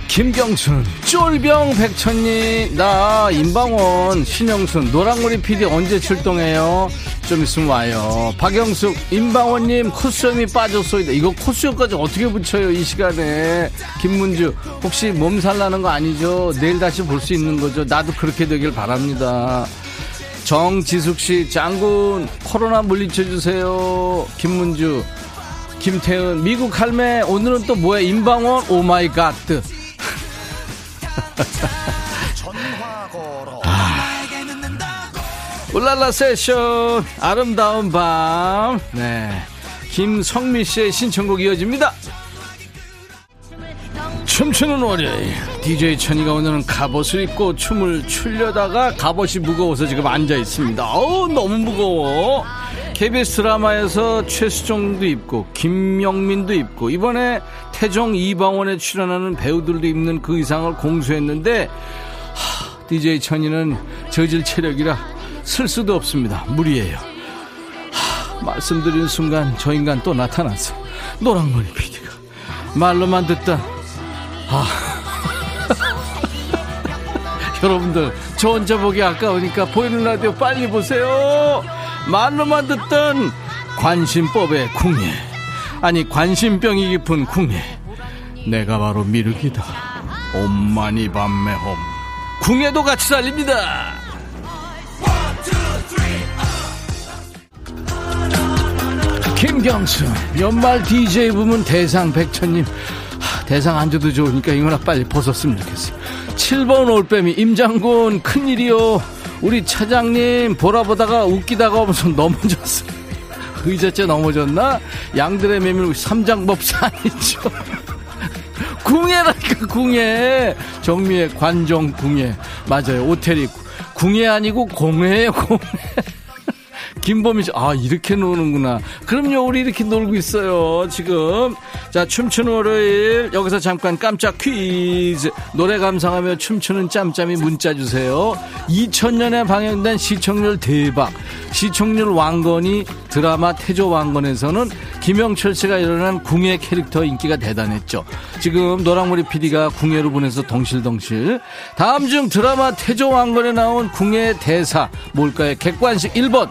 김경순, 쫄병 백천님, 나 임방원, 신영순, 노랑머리 PD 언제 출동해요? 좀 있으면 와요. 박영숙, 임방원님 코수염이 빠졌소이다. 이거 코수염까지 어떻게 붙여요 이 시간에? 김문주, 혹시 몸살 나는 거 아니죠? 내일 다시 볼 수 있는 거죠? 나도 그렇게 되길 바랍니다. 정지숙 씨, 장군, 코로나 물리쳐 주세요. 김문주, 김태은, 미국 할매, 오늘은 또 뭐야? 임방원, oh my God. 울랄라 세션 아름다운 밤. 네. 김성미 씨의 신청곡 이어집니다. 춤추는 월요일. DJ 천이가 오늘은 갑옷을 입고 춤을 추려다가 갑옷이 무거워서 지금 앉아 있습니다. 어우 너무 무거워. KBS 드라마에서 최수정도 입고 김영민도 입고 이번에 태종 이방원에 출연하는 배우들도 입는 그 의상을 공수했는데 하, DJ 천이는 저질 체력이라 쓸 수도 없습니다. 무리예요. 하, 말씀드린 순간 저 인간 또 나타났어. 노랑머리 PD가 말로만 듣다. 아. 여러분들 저 혼자 보기 아까우니까 보이는 라디오 빨리 보세요. 말로만 듣던 관심법의 궁예. 아니 관심병이 깊은 궁예. 내가 바로 미륵이다. 옴마니 밤매홈. 궁예도 같이 달립니다. 김경수 연말 DJ 부문 대상 백천님. 대상 안 줘도 좋으니까 이거나 빨리 벗었으면 좋겠어요 7번 올빼미 임장군 큰일이요. 우리 차장님 보라 보다가 웃기다가 무슨 넘어졌어요. 의자째 넘어졌나? 양들의 메밀 삼장법사 아니죠. 궁예라니까 궁예. 정미의 관종 궁예. 맞아요. 오텔이 궁예 아니고 공예예요 공예 김범희 씨, 아, 이렇게 노는구나. 그럼요, 우리 이렇게 놀고 있어요, 지금. 자, 춤추는 월요일, 여기서 잠깐 깜짝 퀴즈. 노래 감상하며 춤추는 짬짬이 문자 주세요. 2000년에 방영된 시청률 대박. 시청률 왕건이 드라마 태조 왕건에서는 김영철 씨가 일어난 궁예 캐릭터 인기가 대단했죠. 지금 노랑머리 PD가 궁예로 보내서 덩실덩실. 다음 중 드라마 태조 왕건에 나온 궁예 대사 뭘까요? 객관식 1번.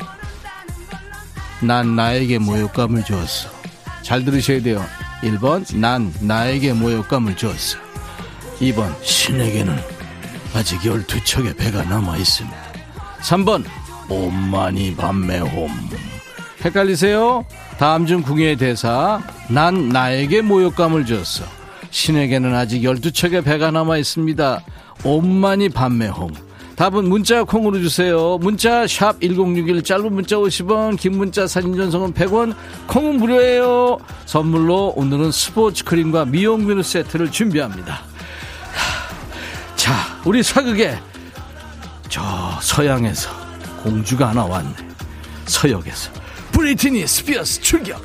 난 나에게 모욕감을 주었어. 잘 들으셔야 돼요. 1번, 난 나에게 모욕감을 주었어. 2번, 신에게는 아직 12척의 배가 남아있습니다. 3번, 옴마니 밤매홈. 헷갈리세요? 다음 중 궁예의 대사, 난 나에게 모욕감을 주었어. 신에게는 아직 12척의 배가 남아있습니다. 옴마니 밤매홈. 답은 문자 콩으로 주세요. 문자 샵 1061 짧은 문자 50원 긴 문자 사진 전송은 100원 콩은 무료예요. 선물로 오늘은 스포츠 크림과 미용 비누 세트를 준비합니다. 자 우리 사극에 저 서양에서 공주가 하나 왔네. 서역에서 브리트니 스피어스 출격.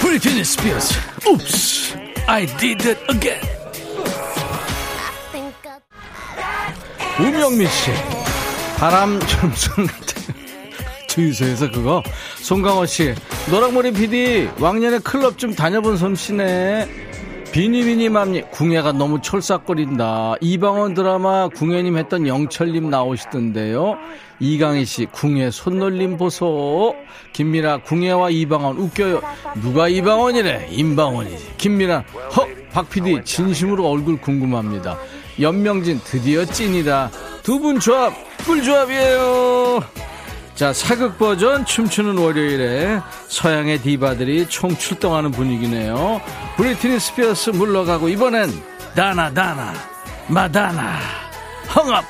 브리트니 스피어스 Oops I did it again. 우명미 씨. 바람 점순 같은 주유소에서 그거. 송강호 씨. 노랑머리 PD 왕년에 클럽 좀 다녀본 솜씨네. 비니비니맘님 궁예가 너무 철싹거린다. 이방원 드라마 궁예님 했던 영철님 나오시던데요 이강희 씨 궁예 손놀림 보소. 김미라 궁예와 이방원 웃겨요. 누가 이방원이래? 임방원이지 김미라 허 박PD 진심으로 얼굴 궁금합니다. 연명진 드디어 찐이다. 두 분 조합 꿀조합이에요. 자 사극 버전 춤추는 월요일에 서양의 디바들이 총 출동하는 분위기네요. 브리트니 스피어스 물러가고 이번엔 다나 다나 마다나. 헝업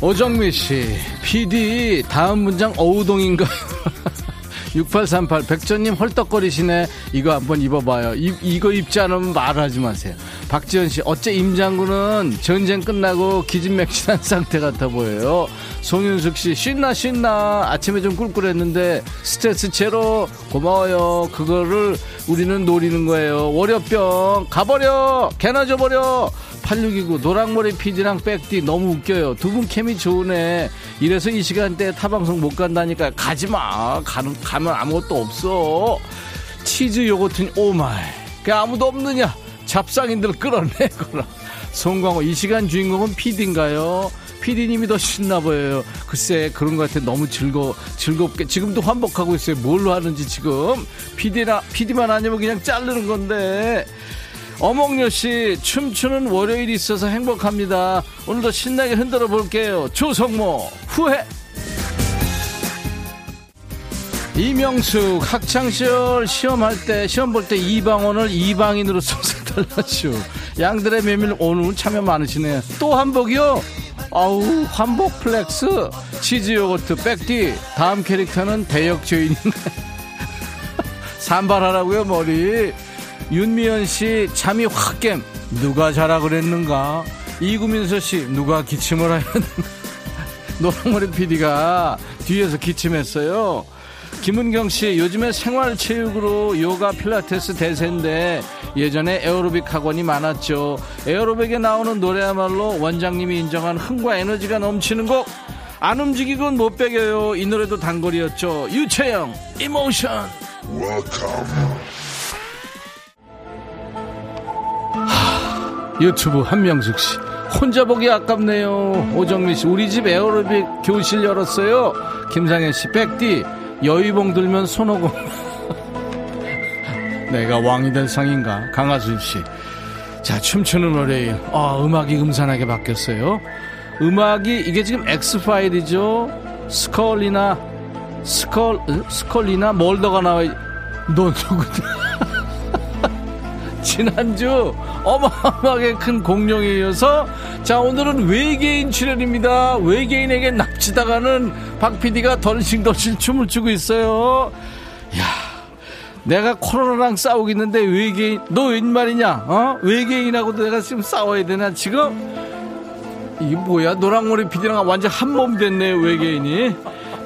오정미 씨, PD 다음 문장 어우동인가요? 6838 백전님 헐떡거리시네. 이거 한번 입어봐요. 이, 이거 입지 않으면 말하지 마세요. 박지현 씨 어째 임장군은 전쟁 끝나고 기진맥진한 상태 같아 보여요. 송윤숙 씨 신나 신나. 아침에 좀 꿀꿀했는데 스트레스 제로. 고마워요. 그거를 우리는 노리는 거예요. 월요병 가버려. 개나 줘버려. 8629 노랑머리 PD랑 백디 너무 웃겨요. 두 분 케미 좋으네. 이래서 이 시간대에 타방송 못 간다니까 가지마. 가는, 가면 아무것도 없어. 치즈 요거트니 오마이. 그 아무도 없느냐. 잡상인들 끌어내거라. 송광호 이 시간 주인공은 PD인가요? PD님이 더 신나 보여요. 글쎄 그런 것 같아 너무 즐거 즐겁게 지금도 환복하고 있어요. 뭘로 하는지 지금 PD나 PD만 아니면 그냥 자르는 건데 어몽여 씨 춤추는 월요일이 있어서 행복합니다. 오늘도 신나게 흔들어 볼게요. 조성모 후회. 이명숙 학창시절 시험할 때 시험 볼 때 이방원을 이방인으로 써서 달라죠. 양들의 메밀 오늘 참여 많으시네요. 또 한복이요? 아우 한복 플렉스 치즈 요거트 백디 다음 캐릭터는 대역 주인인가요? 산발하라고요 머리 윤미연 씨 잠이 확 깸 누가 자라 그랬는가 이구민서 씨 누가 기침을 하였는가 노랑머리 PD가 뒤에서 기침했어요 김은경 씨 요즘에 생활체육으로 요가 필라테스 대세인데 예전에 에어로빅 학원이 많았죠 에어로빅에 나오는 노래야말로 원장님이 인정한 흥과 에너지가 넘치는 곡 안 움직이곤 못 배겨요 이 노래도 단골이었죠 유채영 Emotion 유튜브 한명숙 씨. 혼자 보기 아깝네요. 오정미 씨, 우리 집 에어로빅 교실 열었어요. 김상현 씨, 백디, 여의봉 들면 손오공. 내가 왕이 될 상인가? 강하순 씨. 자, 춤추는 월요일. 아, 음악이 음산하게 바뀌었어요. 음악이, 이게 지금 엑스파일이죠? 스컬리나, 스컬, 스컬리나 몰더가 나와, 너 누구냐? 지난주 어마어마하게 큰 공룡에 이어서 자 오늘은 외계인 출연입니다. 외계인에게 납치당하는 박 PD가 덜싱덜싱 춤을 추고 있어요. 야 내가 코로나랑 싸우고 있는데 외계인 너 웬말이냐? 어? 외계인하고도 내가 지금 싸워야 되나 지금? 이게 뭐야? 노랑머리 PD랑 완전 한 몸 됐네 외계인이.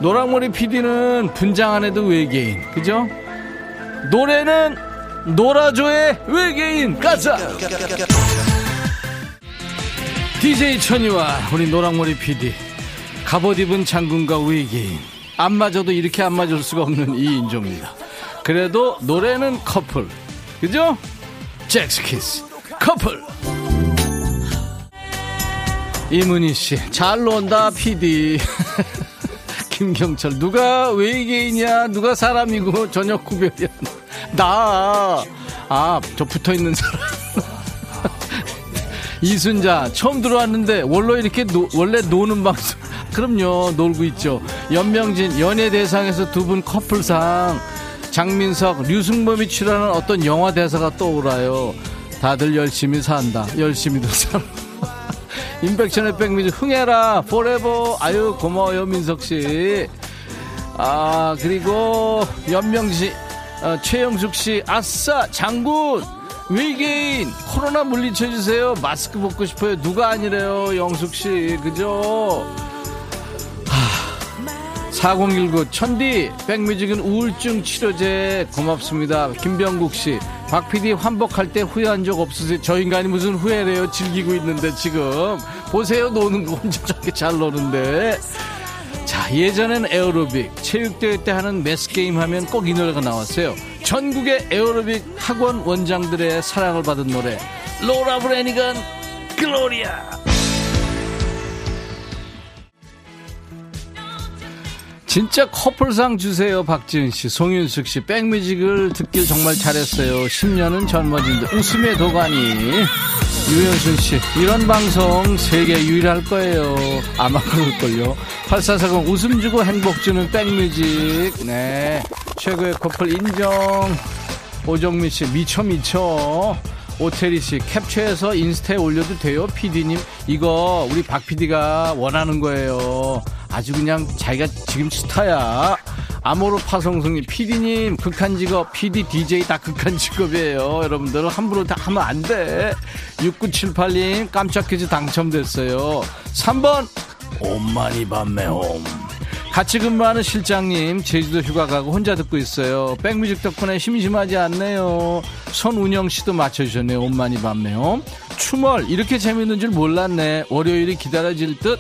노랑머리 PD는 분장 안 해도 외계인 그죠? 노래는 노라조의 외계인 가자 DJ 천이와 우리 노랑머리 PD 갑옷 입은 장군과 외계인 안 맞아도 이렇게 안 맞을 수가 없는 이 인조입니다. 그래도 노래는 커플 그죠? 젝스키스 커플. 이문희씨 잘 논다 PD 김경철 누가 외계인이야? 누가 사람이고? 저녁 구별이야. 나 아 저 붙어있는 사람 이순자 처음 들어왔는데 원래 이렇게 노, 원래 노는 방송. 그럼요 놀고 있죠. 연명진 연예대상에서 두 분 커플상. 장민석 류승범이 출연하는 어떤 영화 대사가 떠오라요. 다들 열심히 산다. 열심히도 살아 인백션의 백뮤직 흥해라 forever 아유 고마워요 민석씨. 아 그리고 연명진 어, 최영숙 씨, 아싸, 장군, 외계인, 코로나 물리쳐주세요. 마스크 벗고 싶어요. 누가 아니래요, 영숙 씨, 그죠? 하, 4019, 백디, 백뮤직은 우울증 치료제 고맙습니다. 김병국 씨, 박 PD 환복할 때 후회한 적 없으세요? 저 인간이 무슨 후회래요? 즐기고 있는데 지금. 보세요, 노는 거 혼자 저렇게 잘 노는데. 자, 예전엔 에어로빅, 체육대회 때 하는 매스게임 하면 꼭 이 노래가 나왔어요. 전국의 에어로빅 학원 원장들의 사랑을 받은 노래, 로라 브레니건, 글로리아. 진짜 커플상 주세요, 박지은 씨, 송윤숙 씨. 백뮤직을 듣길 정말 잘했어요. 10년은 젊어진 듯. 웃음의 도가니. 유현순 씨, 이런 방송 세계 유일할 거예요. 아마 그럴걸요. 8440 웃음 주고 행복 주는 백뮤직. 네. 최고의 커플 인정. 오정민 씨, 미쳐, 미쳐. 오태리 씨, 캡처해서 인스타에 올려도 돼요, 피디님? 이거 우리 박 피디가 원하는 거예요. 아주 그냥 자기가 지금 스타야. 아모르 파송송님, PD님, 극한 직업, PD, DJ 다 극한 직업이에요. 여러분들 함부로 다 하면 안 돼. 6978님, 깜짝 퀴즈 당첨됐어요. 3번, 옴마니 밤매홈. 같이 근무하는 실장님, 제주도 휴가 가고 혼자 듣고 있어요. 백뮤직 덕분에 심심하지 않네요. 손운영 씨도 맞춰주셨네요. 옴마니 밤매홈. 추멀, 이렇게 재밌는 줄 몰랐네. 월요일이 기다려질 듯.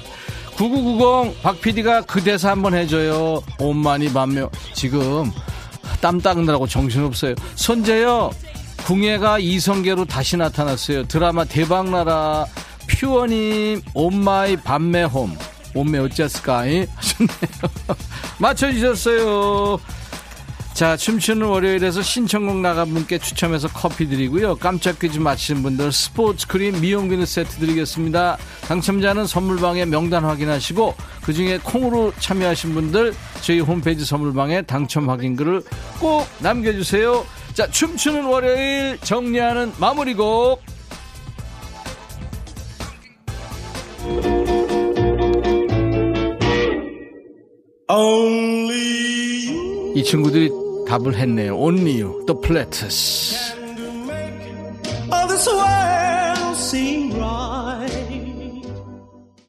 9990 박PD가 그 대사 한번 해줘요. 온만이 반며 지금 땀 닦느라고 정신없어요. 손재요. 궁예가 이성계로 다시 나타났어요. 드라마 대박나라 퓨어님 온마이 밤매홈 온매 어쩌을까 하셨네요. 맞춰주셨어요. 자, 춤추는 월요일에서 신청곡 나간 분께 추첨해서 커피 드리고요. 깜짝 퀴즈 맞히신 분들 스포츠 크림 미용 비누 세트 드리겠습니다. 당첨자는 선물방에 명단 확인하시고 그중에 콩으로 참여하신 분들 저희 홈페이지 선물방에 당첨 확인 글을 꼭 남겨주세요. 자, 춤추는 월요일 정리하는 마무리곡. 이 친구들이 답을 했네요. Only You, The Platters.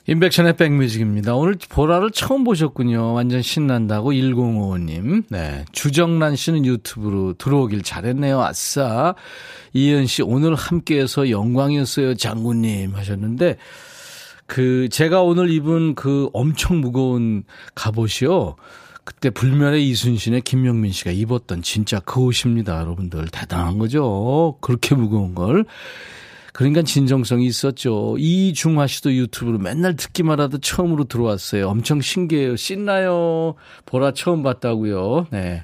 인백션의 백뮤직입니다. 오늘 보라를 처음 보셨군요. 완전 신난다고 1055님. 네. 주정란 씨는 유튜브로 들어오길 잘했네요. 아싸. 이현 씨, 오늘 함께해서 영광이었어요. 장군님 하셨는데, 그, 제가 오늘 입은 그 엄청 무거운 갑옷이요. 그때 불멸의 이순신의 김명민 씨가 입었던 진짜 그 옷입니다. 여러분들. 대단한 거죠. 그렇게 무거운 걸. 그러니까 진정성이 있었죠. 이중화 씨도 유튜브로 맨날 듣기만 하도 처음으로 들어왔어요. 엄청 신기해요. 신나요. 보라 처음 봤다고요. 네.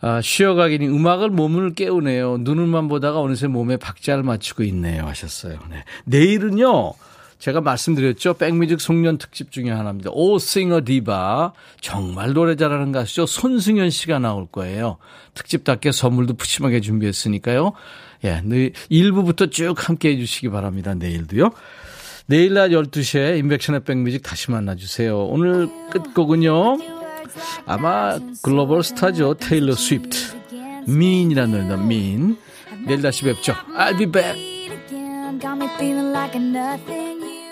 아, 쉬어가기니 음악을 몸을 깨우네요. 눈을만 보다가 어느새 몸에 박자를 맞추고 있네요. 하셨어요. 네. 내일은요. 제가 말씀드렸죠. 백뮤직 송년 특집 중에 하나입니다. 오 싱어 디바. 정말 노래 잘하는 가수죠. 손승연 씨가 나올 거예요. 특집답게 선물도 푸짐하게 준비했으니까요. 예, 1부부터 쭉 함께 해주시기 바랍니다. 내일도요. 내일 낮 12시에 인백션의 백뮤직 다시 만나주세요. 오늘 끝곡은요. 아마 글로벌 스타죠. 테일러 스위프트. 민이라는 노래입니다. 민. 내일 다시 뵙죠. I'll be back. got me feeling like a nothing. You